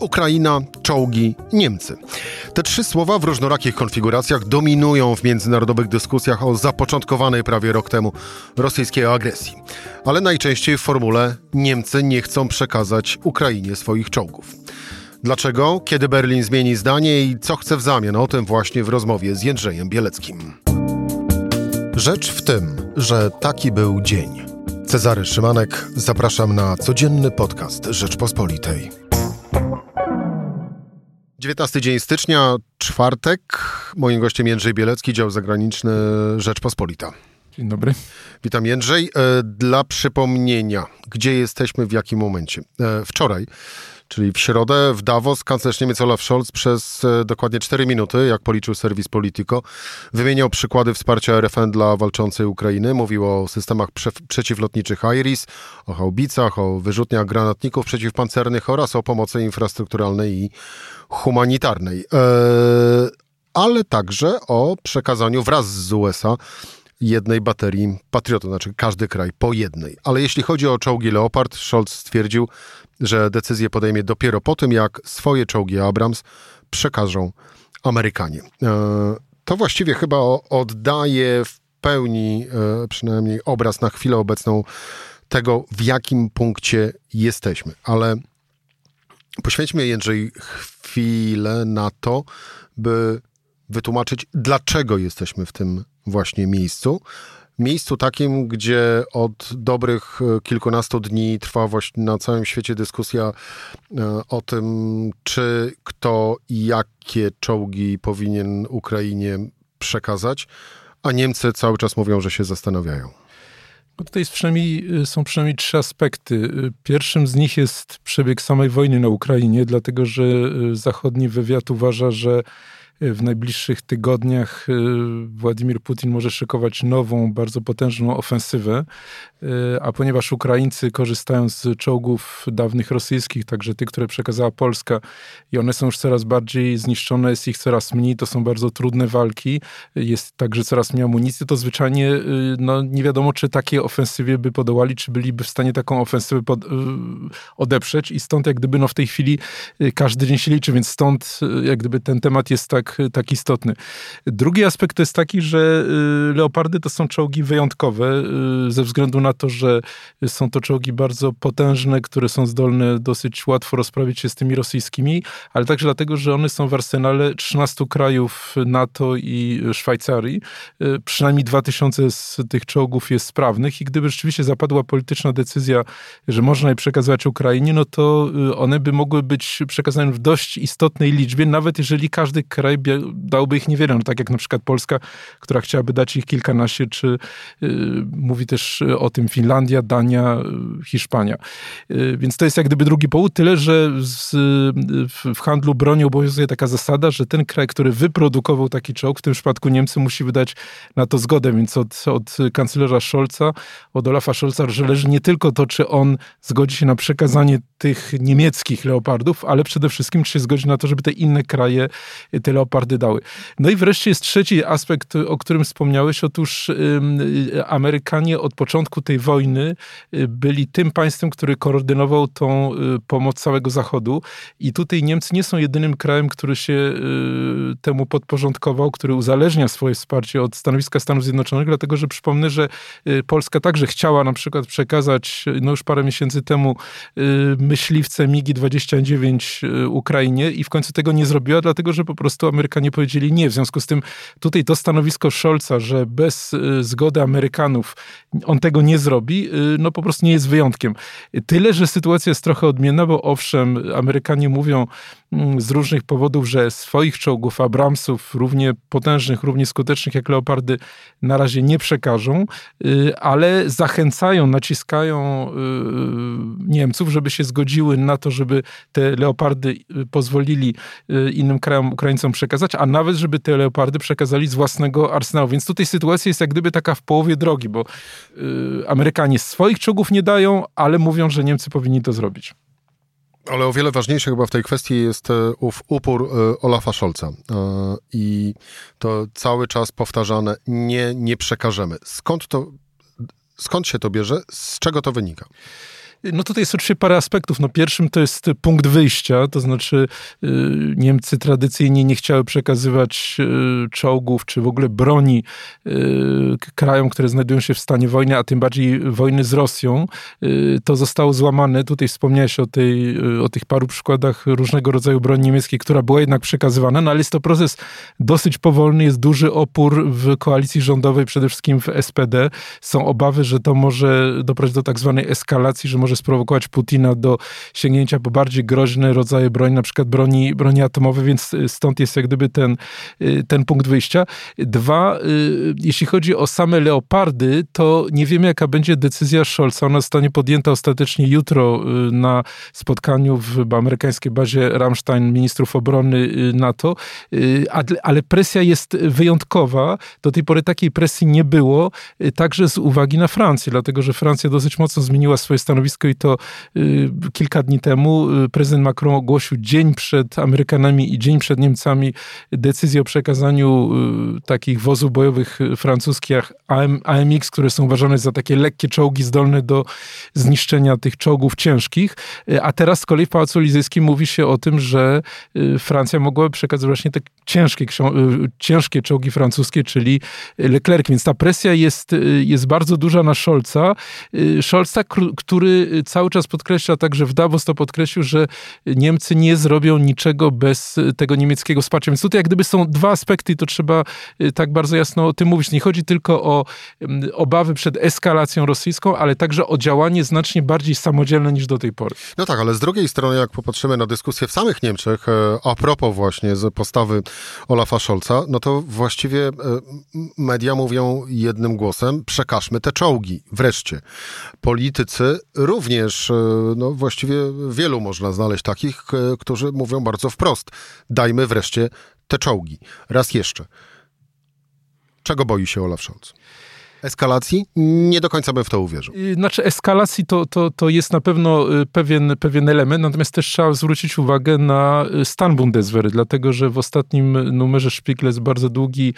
Ukraina, czołgi, Niemcy. Te trzy słowa w różnorakich konfiguracjach dominują w międzynarodowych dyskusjach o zapoczątkowanej prawie rok temu rosyjskiej agresji. Ale najczęściej w formule Niemcy nie chcą przekazać Ukrainie swoich czołgów. Dlaczego? Kiedy Berlin zmieni zdanie i co chce w zamian? O tym właśnie w rozmowie z Jędrzejem Bieleckim. Rzecz w tym, że taki był dzień. Cezary Szymanek, zapraszam na codzienny podcast Rzeczpospolitej. 19 dzień stycznia, czwartek. Moim gościem Jędrzej Bielecki, dział zagraniczny Rzeczpospolita. Dzień dobry. Witam Jędrzej. E, dla przypomnienia, gdzie jesteśmy, w jakim momencie? E, wczoraj czyli w środę w Davos kanclerz Niemiec Olaf Scholz przez e, dokładnie 4 minuty, jak policzył serwis Politico, wymieniał przykłady wsparcia RFN dla walczącej Ukrainy. Mówił o systemach prze przeciwlotniczych IRIS, o haubicach, o wyrzutniach granatników przeciwpancernych oraz o pomocy infrastrukturalnej i humanitarnej. Eee, ale także o przekazaniu wraz z USA jednej baterii Patriotów, znaczy każdy kraj po jednej. Ale jeśli chodzi o czołgi Leopard, Scholz stwierdził, że decyzję podejmie dopiero po tym, jak swoje czołgi Abrams przekażą Amerykanie. E, to właściwie chyba oddaje w pełni e, przynajmniej obraz na chwilę obecną tego, w jakim punkcie jesteśmy. Ale poświęćmy, Jędrzej, chwilę na to, by wytłumaczyć, dlaczego jesteśmy w tym właśnie miejscu. Miejscu takim, gdzie od dobrych e, kilkunastu dni trwa właśnie na całym świecie dyskusja e, o tym, czy kto i jakie czołgi powinien Ukrainie przekazać, a Niemcy cały czas mówią, że się zastanawiają. No tutaj przynajmniej, e, są przynajmniej trzy aspekty. Pierwszym z nich jest przebieg samej wojny na Ukrainie, dlatego że zachodni wywiad uważa, że w najbliższych tygodniach y, Władimir Putin może szykować nową, bardzo potężną ofensywę, y, a ponieważ Ukraińcy korzystają z czołgów dawnych rosyjskich, także tych, które przekazała Polska i one są już coraz bardziej zniszczone, jest ich coraz mniej, to są bardzo trudne walki, jest także coraz mniej amunicji, to zwyczajnie y, no, nie wiadomo, czy takie ofensywie by podołali, czy byliby w stanie taką ofensywę pod, odeprzeć i stąd jak gdyby no, w tej chwili każdy dzień się liczy, więc stąd jak gdyby ten temat jest tak tak, tak istotny. Drugi aspekt to jest taki, że y, leopardy to są czołgi wyjątkowe y, ze względu na to, że są to czołgi bardzo potężne, które są zdolne dosyć łatwo rozprawić się z tymi rosyjskimi, ale także dlatego, że one są w arsenale 13 krajów NATO i Szwajcarii. Y, przynajmniej 2000 z tych czołgów jest sprawnych i gdyby rzeczywiście zapadła polityczna decyzja, że można je przekazywać Ukrainie, no to one by mogły być przekazane w dość istotnej liczbie, nawet jeżeli każdy kraj dałby ich niewiele. No, tak jak na przykład Polska, która chciałaby dać ich kilkanaście, czy y, mówi też o tym Finlandia, Dania, y, Hiszpania. Y, więc to jest jak gdyby drugi powód, tyle, że z, w, w handlu broni obowiązuje taka zasada, że ten kraj, który wyprodukował taki czołg, w tym przypadku Niemcy, musi wydać na to zgodę, więc od, od kanclerza Scholza, od Olafa Scholza, że leży nie tylko to, czy on zgodzi się na przekazanie tych niemieckich leopardów, ale przede wszystkim, czy się zgodzi na to, żeby te inne kraje te leopardy leopardy dały. No i wreszcie jest trzeci aspekt, o którym wspomniałeś. Otóż Amerykanie od początku tej wojny y, byli tym państwem, który koordynował tą y, pomoc całego Zachodu. I tutaj Niemcy nie są jedynym krajem, który się y, temu podporządkował, który uzależnia swoje wsparcie od stanowiska Stanów Zjednoczonych, dlatego że przypomnę, że Polska także chciała na przykład przekazać no już parę miesięcy temu myśliwce MIGI-29 Ukrainie i w końcu tego nie zrobiła, dlatego że po prostu Amerykanie powiedzieli nie. W związku z tym tutaj to stanowisko Scholza, że bez y, zgody Amerykanów on tego nie zrobi, y, no po prostu nie jest wyjątkiem. Tyle, że sytuacja jest trochę odmienna, bo owszem, Amerykanie mówią mm, z różnych powodów, że swoich czołgów, Abramsów, równie potężnych, równie skutecznych jak Leopardy, na razie nie przekażą, y, ale zachęcają, naciskają Niemców, żeby się zgodziły na to, żeby te Leopardy pozwolili innym krajom, Ukraińcom przekazać przekazać, a nawet, żeby te leopardy przekazali z własnego arsenału. Więc tutaj sytuacja jest jak gdyby taka w połowie drogi, bo yy, Amerykanie swoich czołgów nie dają, ale mówią, że Niemcy powinni to zrobić. Ale o wiele ważniejsze chyba w tej kwestii jest e, ów upór e, Olafa Scholza. E, I to cały czas powtarzane, nie, nie przekażemy. Skąd to, skąd się to bierze? Z czego to wynika? No tutaj jest oczywiście parę aspektów. No pierwszym to jest punkt wyjścia, to znaczy y, Niemcy tradycyjnie nie chciały przekazywać y, czołgów czy w ogóle broni y, krajom, które znajdują się w stanie wojny, a tym bardziej wojny z Rosją. To zostało złamane. Tutaj wspomniałeś o, tej, o tych paru przykładach różnego rodzaju broni niemieckiej, która była jednak przekazywana, no ale jest to proces dosyć powolny, jest duży opór w koalicji rządowej, przede wszystkim w SPD. Są obawy, że to może doprowadzić do tak zwanej eskalacji, że może sprowokować Putina do sięgnięcia po bardziej groźne rodzaje broni, na przykład broni, broni atomowej, więc stąd jest jak gdyby ten, ten punkt wyjścia. Dwa, jeśli chodzi o same leopardy, to nie wiemy, jaka będzie decyzja Scholza. Ona zostanie podjęta ostatecznie jutro na spotkaniu w amerykańskiej bazie Ramstein ministrów obrony NATO, ale presja jest wyjątkowa. Do tej pory takiej presji nie było, także z uwagi na Francję, dlatego że Francja dosyć mocno zmieniła swoje stanowisko i to y, kilka dni temu y, prezydent Macron ogłosił dzień przed Amerykanami i dzień przed Niemcami decyzję o przekazaniu y, takich wozów bojowych francuskich AM, AMX, które są uważane za takie lekkie czołgi zdolne do zniszczenia tych czołgów ciężkich. A teraz z kolei w Pałacu Elizejskim mówi się o tym, że Francja mogłaby przekazać właśnie te ciężkie, ciężkie czołgi francuskie, czyli Leclerc. Więc ta presja jest, jest bardzo duża na Scholza. Scholz który cały czas podkreśla, także w Davos to podkreślił, że Niemcy nie zrobią niczego bez tego niemieckiego wsparcia. Więc tutaj jak gdyby są dwa aspekty i to trzeba y, tak bardzo jasno o tym mówić. Nie chodzi tylko o mm, obawy przed eskalacją rosyjską, ale także o działanie znacznie bardziej samodzielne niż do tej pory. No tak, ale z drugiej strony, jak popatrzymy na dyskusję w samych Niemczech, e, a propos właśnie z postawy Olafa Scholza, no to właściwie e, media mówią jednym głosem, przekażmy te czołgi, wreszcie. Politycy również, e, no właściwie wielu można znaleźć takich, którzy mówią bardzo wprost, dajmy wreszcie te czołgi. Raz jeszcze. Czego boi się Olaf Scholz? Eskalacji? Nie do końca bym w to uwierzył. Y, znaczy eskalacji to, to, to jest na pewno y, pewien, pewien element, natomiast też trzeba zwrócić uwagę na y, stan Bundeswehry, dlatego że w ostatnim numerze Spiegel jest bardzo długi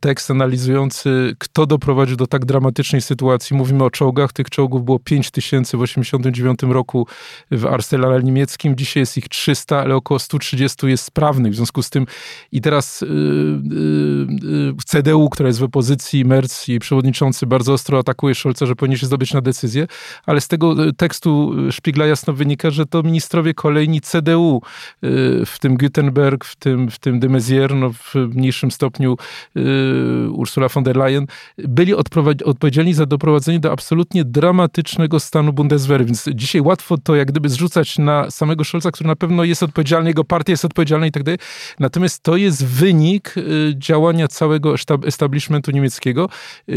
tekst analizujący, kto doprowadził do tak dramatycznej sytuacji. Mówimy o czołgach, tych czołgów było 5 tysięcy w 1989 roku w arsenale niemieckim, dzisiaj jest ich 300, ale około 130 jest sprawnych, w związku z tym i teraz yy, yy, CDU, która jest w opozycji, Merz, jej przewodniczący przewodniczący bardzo ostro atakuje Scholza, że powinien się zdobyć na decyzję, ale z tego e, tekstu Szpigla jasno wynika, że to ministrowie kolejni CDU, e, w tym Gutenberg, w tym, w tym de Maizière, no w mniejszym stopniu e, Ursula von der Leyen, byli odpowiedzialni za doprowadzenie do absolutnie dramatycznego stanu Bundeswehry, więc dzisiaj łatwo to jak gdyby zrzucać na samego Scholza, który na pewno jest odpowiedzialny, jego partia jest odpowiedzialna i tak dalej. Natomiast to jest wynik działania całego establishmentu niemieckiego.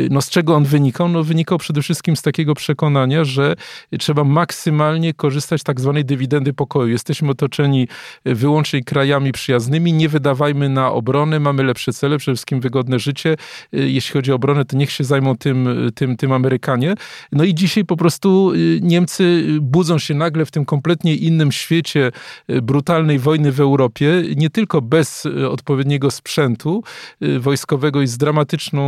No, z czego on wynikał? No wynikał przede wszystkim z takiego przekonania, że trzeba maksymalnie korzystać tak zwanej dywidendy pokoju. Jesteśmy otoczeni wyłącznie krajami przyjaznymi, nie wydawajmy na obronę, mamy lepsze cele, przede wszystkim wygodne życie. Jeśli chodzi o obronę, to niech się zajmą tym, tym, tym Amerykanie. No i dzisiaj po prostu y, Niemcy budzą się nagle w tym kompletnie innym świecie y, brutalnej wojny w Europie, nie tylko bez y, odpowiedniego sprzętu wojskowego i z dramatyczną,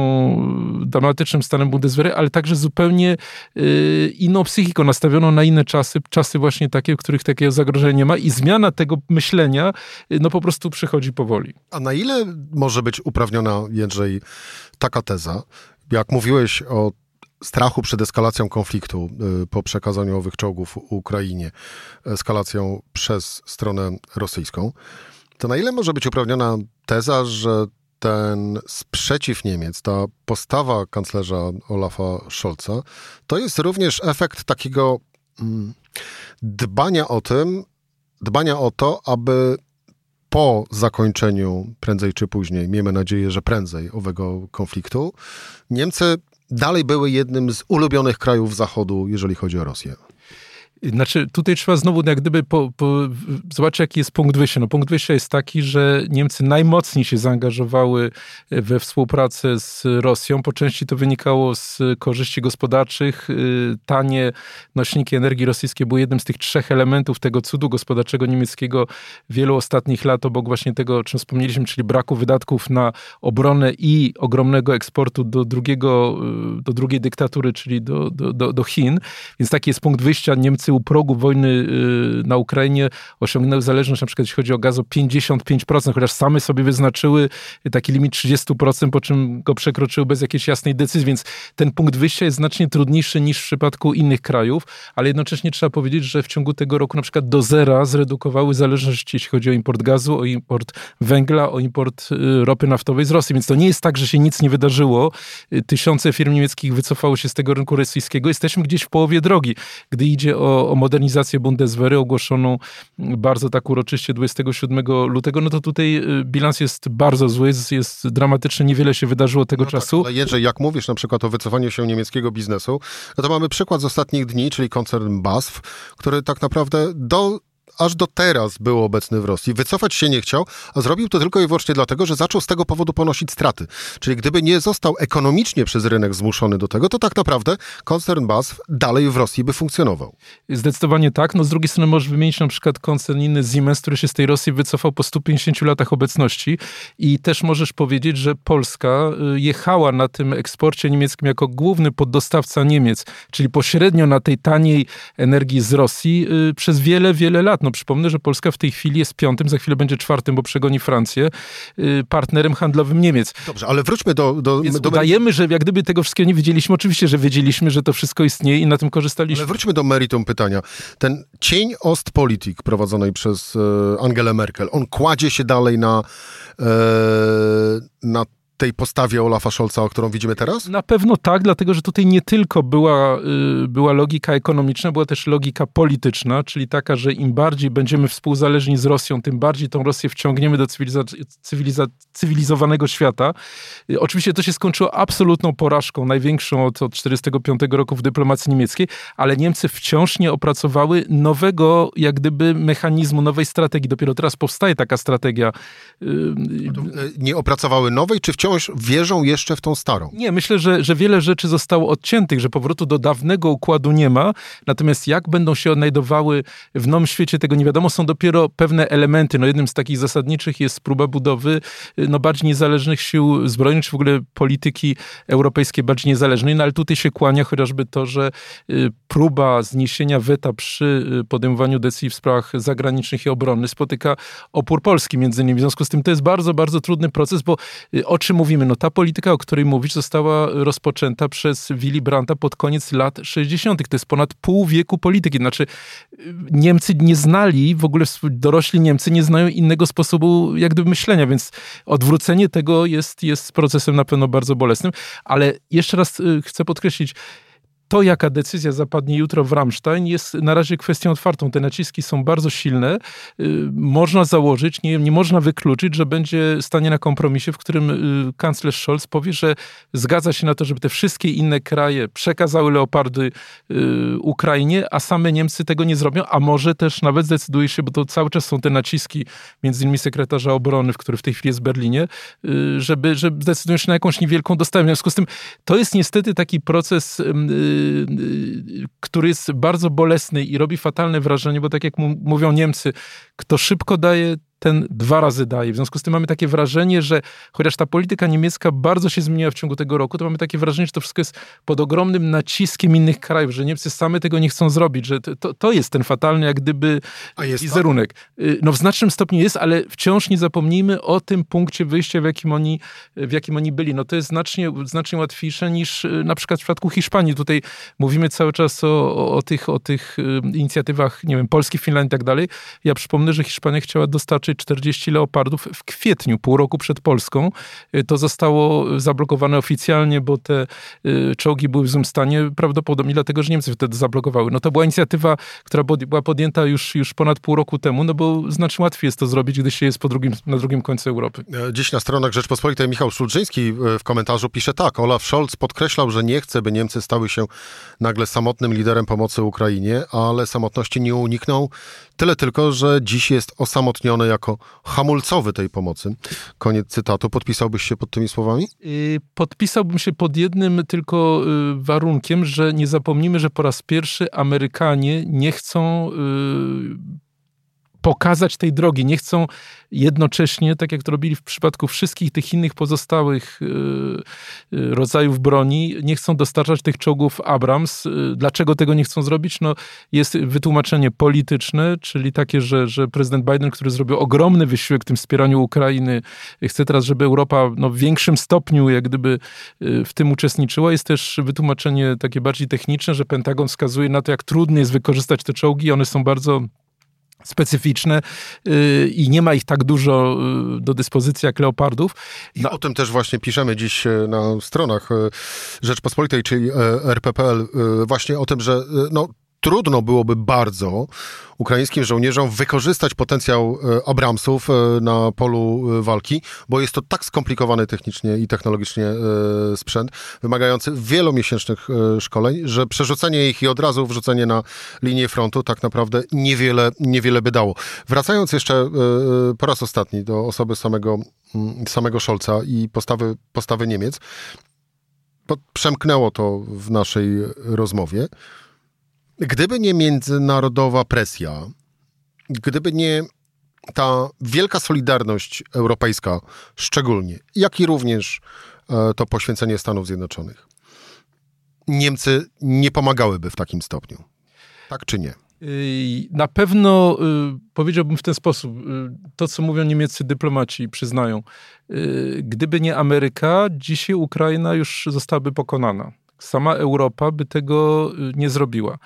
dramatycznym lepszym stanem Bundeswehry, ale także zupełnie y, inną psychiką, nastawioną na inne czasy, czasy właśnie takie, w których takiego zagrożenia nie ma i zmiana tego myślenia y, no po prostu przychodzi powoli. A na ile może być uprawniona, Jędrzej, taka teza? Jak mówiłeś o strachu przed eskalacją konfliktu y, po przekazaniu owych czołgów Ukrainie, eskalacją przez stronę rosyjską, to na ile może być uprawniona teza, że ten sprzeciw Niemiec, ta postawa kanclerza Olafa Scholza, to jest również efekt takiego mm, dbania o tym, dbania o to, aby po zakończeniu, prędzej czy później, miejmy nadzieję, że prędzej owego konfliktu, Niemcy dalej były jednym z ulubionych krajów Zachodu, jeżeli chodzi o Rosję. Znaczy, tutaj trzeba znowu jak gdyby po, po, zobaczyć, jaki jest punkt wyjścia. No, punkt wyjścia jest taki, że Niemcy najmocniej się zaangażowały we współpracę z Rosją. Po części to wynikało z korzyści gospodarczych. Y, tanie nośniki energii rosyjskie były jednym z tych trzech elementów tego cudu gospodarczego niemieckiego wielu ostatnich lat, obok właśnie tego, o czym wspomnieliśmy, czyli braku wydatków na obronę i ogromnego eksportu do, drugiego, y, do drugiej dyktatury, czyli do, do, do, do Chin. Więc taki jest punkt wyjścia. Niemcy Niemcy u progu wojny na Ukrainie osiągnęły zależność, na przykład jeśli chodzi o gaz, o 55%, chociaż same sobie wyznaczyły taki limit 30%, po czym go przekroczyły bez jakiejś jasnej decyzji, więc ten punkt wyjścia jest znacznie trudniejszy niż w przypadku innych krajów, ale jednocześnie trzeba powiedzieć, że w ciągu tego roku na przykład do zera zredukowały zależność, jeśli chodzi o import gazu, o import węgla, o import y, ropy naftowej z Rosji, więc to nie jest tak, że się nic nie wydarzyło. Y, tysiące firm niemieckich wycofało się z tego rynku rosyjskiego. Jesteśmy gdzieś w połowie drogi, gdy idzie o, o modernizację Bundeswehry ogłoszoną bardzo tak uroczyście 27 lutego, no to tutaj y, bilans jest bardzo zły, jest, jest dramatyczny, niewiele się wydarzyło tego no tak, czasu. Tak, ale Jerzy, jak mówisz na przykład o wycofaniu się niemieckiego biznesu, no to mamy przykład z ostatnich dni, czyli koncern BASF, który tak naprawdę do aż do teraz był obecny w Rosji. Wycofać się nie chciał, a zrobił to tylko i wyłącznie dlatego, że zaczął z tego powodu ponosić straty. Czyli gdyby nie został ekonomicznie przez rynek zmuszony do tego, to tak naprawdę koncern BASF dalej w Rosji by funkcjonował. Zdecydowanie tak. No z drugiej strony możesz wymienić na przykład koncern inny Siemens, który się z tej Rosji wycofał po 150 latach obecności i też możesz powiedzieć, że Polska y, jechała na tym eksporcie niemieckim jako główny poddostawca Niemiec, czyli pośrednio na tej taniej energii z Rosji y, przez wiele, wiele lat. No przypomnę, że Polska w tej chwili jest piątym, za chwilę będzie czwartym, bo przegoni Francję, y, partnerem handlowym Niemiec. Dobrze, ale wróćmy do... do, Więc do udajemy, że jak gdyby tego wszystkiego nie wiedzieliśmy. Oczywiście, że wiedzieliśmy, że to wszystko istnieje i na tym korzystaliśmy. Ale wróćmy do meritum pytania. Ten cień Ostpolitik prowadzonej przez e, Angelę Merkel, on kładzie się dalej na, e, na tej postawie Olafa Scholza, o którą widzimy teraz? Na pewno tak, dlatego że tutaj nie tylko była, y, była logika ekonomiczna, była też logika polityczna, czyli taka, że im bardziej będziemy współzależni z Rosją, tym bardziej tą Rosję wciągniemy do cywiliza cywiliza cywilizowanego świata. Y, oczywiście to się skończyło absolutną porażką, największą od 1945 roku w dyplomacji niemieckiej, ale Niemcy wciąż nie opracowały nowego, jak gdyby, mechanizmu, nowej strategii. Dopiero teraz powstaje taka strategia. Y, nie opracowały nowej, czy wciąż wciąż wierzą jeszcze w tą starą. Nie, myślę, że, że wiele rzeczy zostało odciętych, że powrotu do dawnego układu nie ma. Natomiast jak będą się odnajdowały w nowym świecie, tego nie wiadomo. Są dopiero pewne elementy. No jednym z takich zasadniczych jest próba budowy no, bardziej niezależnych sił zbrojnych, czy w ogóle polityki europejskiej bardziej niezależnej. No ale tutaj się kłania chociażby to, że y, próba zniesienia weta przy y, podejmowaniu decyzji w sprawach zagranicznych i obronnych spotyka opór Polski między innymi. W związku z tym to jest bardzo, bardzo trudny proces, bo y, o czym mówimy? No ta polityka, o której mówisz, została rozpoczęta przez Willy Brandta pod koniec lat 60. To jest ponad pół wieku polityki. Znaczy Niemcy nie znali, w ogóle dorośli Niemcy nie znają innego sposobu jak myślenia, więc odwrócenie tego jest, jest procesem na pewno bardzo bolesnym. Ale jeszcze raz y, chcę podkreślić, to, jaka decyzja zapadnie jutro w Ramstein, jest na razie kwestią otwartą. Te naciski są bardzo silne. Y, można założyć, nie, nie można wykluczyć, że będzie stanie na kompromisie, w którym y, kanclerz Scholz powie, że zgadza się na to, żeby te wszystkie inne kraje przekazały leopardy y, Ukrainie, a same Niemcy tego nie zrobią, a może też nawet zdecyduje się, bo to cały czas są te naciski, między innymi sekretarza obrony, który w tej chwili jest w Berlinie, żeby, żeby zdecydują się na jakąś niewielką dostawę. W związku z tym to jest niestety taki proces który jest bardzo bolesny i robi fatalne wrażenie, bo tak jak mówią Niemcy, kto szybko daje, ten dwa razy daje. W związku z tym mamy takie wrażenie, że chociaż ta polityka niemiecka bardzo się zmieniła w ciągu tego roku, to mamy takie wrażenie, że to wszystko jest pod ogromnym naciskiem innych krajów, że Niemcy same tego nie chcą zrobić, że to, to jest ten fatalny jak gdyby wizerunek. Tak? No w znacznym stopniu jest, ale wciąż nie zapomnijmy o tym punkcie wyjścia, w jakim oni, w jakim oni byli. No to jest znacznie, znacznie łatwiejsze niż y, na przykład w przypadku Hiszpanii. Tutaj mówimy cały czas o, o, o tych, o tych y, inicjatywach, nie wiem, Polski, Finlandii i tak dalej. Ja przypomnę, że Hiszpania chciała dostarczyć 40 leopardów w kwietniu, pół roku przed Polską. Y, to zostało zablokowane oficjalnie, bo te y, czołgi były w złym stanie, prawdopodobnie dlatego, że Niemcy wtedy zablokowały. No to była inicjatywa, która była podjęta już, już ponad pół roku temu, no bo znacznie łatwiej jest to zrobić, gdy się jest po drugim, na drugim końcu Europy. E, dziś na stronach Rzeczpospolitej Michał Szulczyński e, w komentarzu pisze tak, Olaf Scholz podkreślał, że nie chce, by Niemcy stały się nagle samotnym liderem pomocy Ukrainie, ale samotności nie unikną. Tyle tylko, że dziś jest osamotniony jako hamulcowy tej pomocy. Koniec cytatu. Podpisałbyś się pod tymi słowami? Y, podpisałbym się pod jednym tylko y, warunkiem, że nie zapomnimy, że po raz pierwszy Amerykanie nie chcą y, pokazać tej drogi. Nie chcą jednocześnie, tak jak to robili w przypadku wszystkich tych innych pozostałych y, y, rodzajów broni, nie chcą dostarczać tych czołgów Abrams. Y, dlaczego tego nie chcą zrobić? No, jest wytłumaczenie polityczne, czyli takie, że, że prezydent Biden, który zrobił ogromny wysiłek w tym wspieraniu Ukrainy, chce teraz, żeby Europa no, w większym stopniu jak gdyby w tym uczestniczyła. Jest też wytłumaczenie takie bardziej techniczne, że Pentagon wskazuje na to, jak trudno jest wykorzystać te czołgi. One są bardzo specyficzne y, i nie ma ich tak dużo y, do dyspozycji jak leopardów. I no. o tym też właśnie piszemy dziś e, na stronach Rzeczpospolitej, czyli RPPL, właśnie o tym, że no, trudno byłoby bardzo ukraińskim żołnierzom wykorzystać potencjał e, Abramsów e, na polu e, walki, bo jest to tak skomplikowany technicznie i technologicznie sprzęt, wymagający wielomiesięcznych szkoleń, że przerzucenie ich i od razu wrzucenie na linię frontu tak naprawdę niewiele, niewiele by dało. Wracając jeszcze po raz ostatni do osoby samego, mm, samego Scholza i postawy, postawy Niemiec, przemknęło to w naszej rozmowie. Gdyby nie międzynarodowa presja, gdyby nie ta wielka solidarność europejska, szczególnie, jak i również e, to poświęcenie Stanów Zjednoczonych, Niemcy nie pomagałyby w takim stopniu. Tak czy nie? Na pewno y, powiedziałbym w ten sposób, y, to co mówią niemieccy dyplomaci, przyznają, y, gdyby nie Ameryka, dzisiaj Ukraina już zostałaby pokonana. Sama Europa by tego y, nie zrobiła. Y,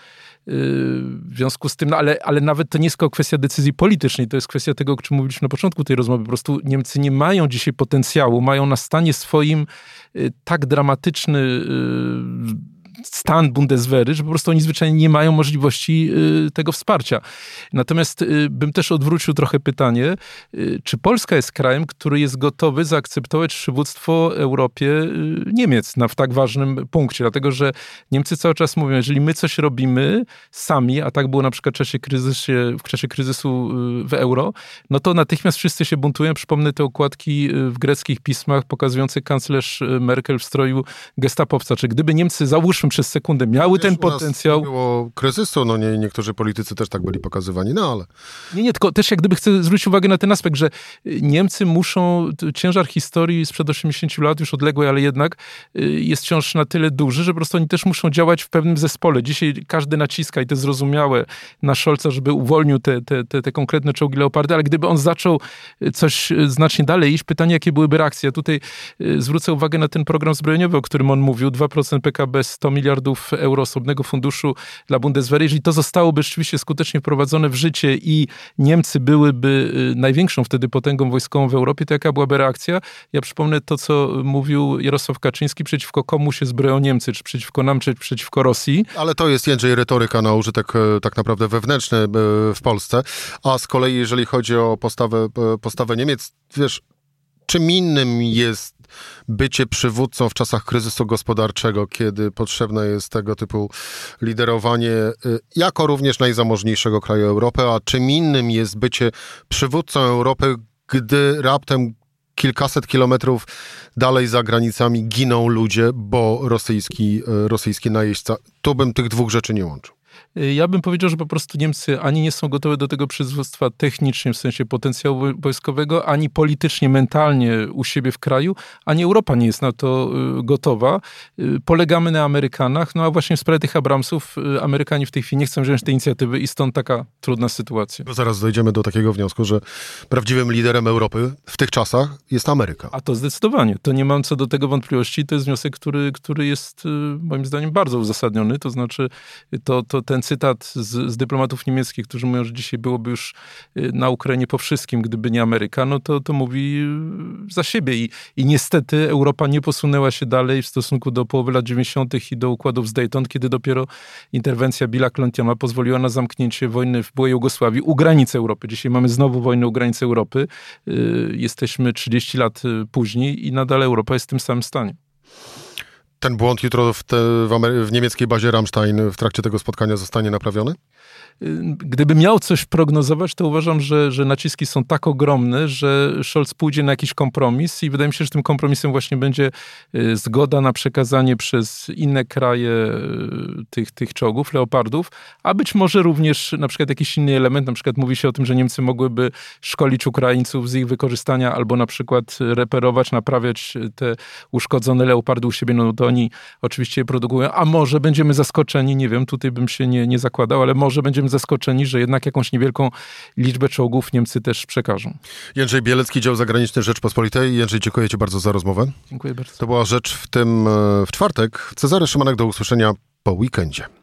w związku z tym, no ale, ale nawet to nie jest tylko kwestia decyzji politycznej, to jest kwestia tego, o czym mówiliśmy na początku tej rozmowy. Po prostu Niemcy nie mają dzisiaj potencjału, mają na stanie swoim y, tak dramatyczny stan Bundeswehry, że po prostu oni zwyczajnie nie mają możliwości y, tego wsparcia. Natomiast y, bym też odwrócił trochę pytanie, y, czy Polska jest krajem, który jest gotowy zaakceptować przywództwo Europie Niemiec na w tak ważnym punkcie, dlatego że Niemcy cały czas mówią, jeżeli my coś robimy sami, a tak było na przykład w czasie, kryzysie, w czasie kryzysu w euro, no to natychmiast wszyscy się buntują. Przypomnę te okładki w greckich pismach pokazujące kanclerz Merkel w stroju gestapowca. Czy gdyby Niemcy, załóżmy przez sekundę miały Wiesz, ten potencjał. było kryzysu, no nie, niektórzy politycy też tak byli pokazywani, no ale... Nie, nie, tylko też jak gdyby chcę zwrócić uwagę na ten aspekt, że Niemcy muszą, ciężar historii sprzed 80 lat, już odległej, ale jednak y, jest wciąż na tyle duży, że po prostu oni też muszą działać w pewnym zespole. Dzisiaj każdy naciska i to zrozumiałe na Scholza, żeby uwolnił te, te, te, te konkretne czołgi Leopardy, ale gdyby on zaczął coś znacznie dalej iść, pytanie, jakie byłyby reakcje. Ja tutaj y, zwrócę uwagę na ten program zbrojeniowy, o którym on mówił, 2% PKB, 100 miliardów euro osobnego funduszu dla Bundeswehry. Jeżeli to zostałoby rzeczywiście skutecznie wprowadzone w życie i Niemcy byłyby y, największą wtedy potęgą wojskową w Europie, to jaka byłaby reakcja? Ja przypomnę to, co mówił Jarosław Kaczyński, przeciwko komu się zbroją Niemcy, czy przeciwko nam, czy przeciwko Rosji. Ale to jest Jędrzej retoryka na użytek e, tak naprawdę wewnętrzny e, w Polsce. A z kolei, jeżeli chodzi o postawę, e, postawę Niemiec, wiesz, czym innym jest bycie przywódcą w czasach kryzysu gospodarczego, kiedy potrzebne jest tego typu liderowanie, y, jako również najzamożniejszego kraju Europy, a czym innym jest bycie przywódcą Europy, gdy raptem kilkaset kilometrów dalej za granicami giną ludzie, bo rosyjski, y, rosyjski najeźdźca. Tu bym tych dwóch rzeczy nie łączył. Y, ja bym powiedział, że po prostu Niemcy ani nie są gotowe do tego przywództwa technicznie, w sensie potencjału wojskowego, ani politycznie, mentalnie u siebie w kraju, ani Europa nie jest na to y, gotowa. Y, polegamy na Amerykanach, no a właśnie w sprawie tych Abramsów Amerykanie w tej chwili nie chcą wziąć tej inicjatywy i stąd taka trudna sytuacja. Bo zaraz dojdziemy do takiego wniosku, że prawdziwym liderem Europy w tych czasach jest Ameryka. A to zdecydowanie. To nie mam co do tego wątpliwości. To jest wniosek, który, który jest moim zdaniem bardzo uzasadniony. To znaczy to, to ten cytat z, z, dyplomatów niemieckich, którzy mówią, że dzisiaj byłoby już y, na Ukrainie po wszystkim, gdyby nie Ameryka, no to, to mówi y, za siebie. I, I niestety Europa nie posunęła się dalej w stosunku do połowy lat 90. i do układów z Dayton, kiedy dopiero interwencja Billa Clintona pozwoliła na zamknięcie wojny w byłej Jugosławii u granicy Europy. Dzisiaj mamy znowu wojnę u granicy Europy. Y, jesteśmy 30 lat później i nadal Europa jest w tym samym stanie. Ten błąd jutro w, te, w, w, niemieckiej bazie Rammstein w trakcie tego spotkania zostanie naprawiony? gdyby miał coś prognozować, to uważam, że, że naciski są tak ogromne, że Scholz pójdzie na jakiś kompromis i wydaje mi się, że tym kompromisem właśnie będzie y, zgoda na przekazanie przez inne kraje y, tych, tych czołgów, leopardów, a być może również na przykład jakiś inny element, na przykład mówi się o tym, że Niemcy mogłyby szkolić Ukraińców z ich wykorzystania albo na przykład reperować, naprawiać te uszkodzone leopardy u siebie, no to oni oczywiście je produkują, a może będziemy zaskoczeni, nie wiem, tutaj bym się nie, nie zakładał, ale może będziemy zaskoczeni, że jednak jakąś niewielką liczbę czołgów Niemcy też przekażą. Jędrzej Bielecki, dział zagraniczny Rzeczpospolitej. Jędrzej, dziękuję Ci bardzo za rozmowę. Dziękuję bardzo. To była rzecz w tym e, w czwartek. Cezary Szymanek do usłyszenia po weekendzie.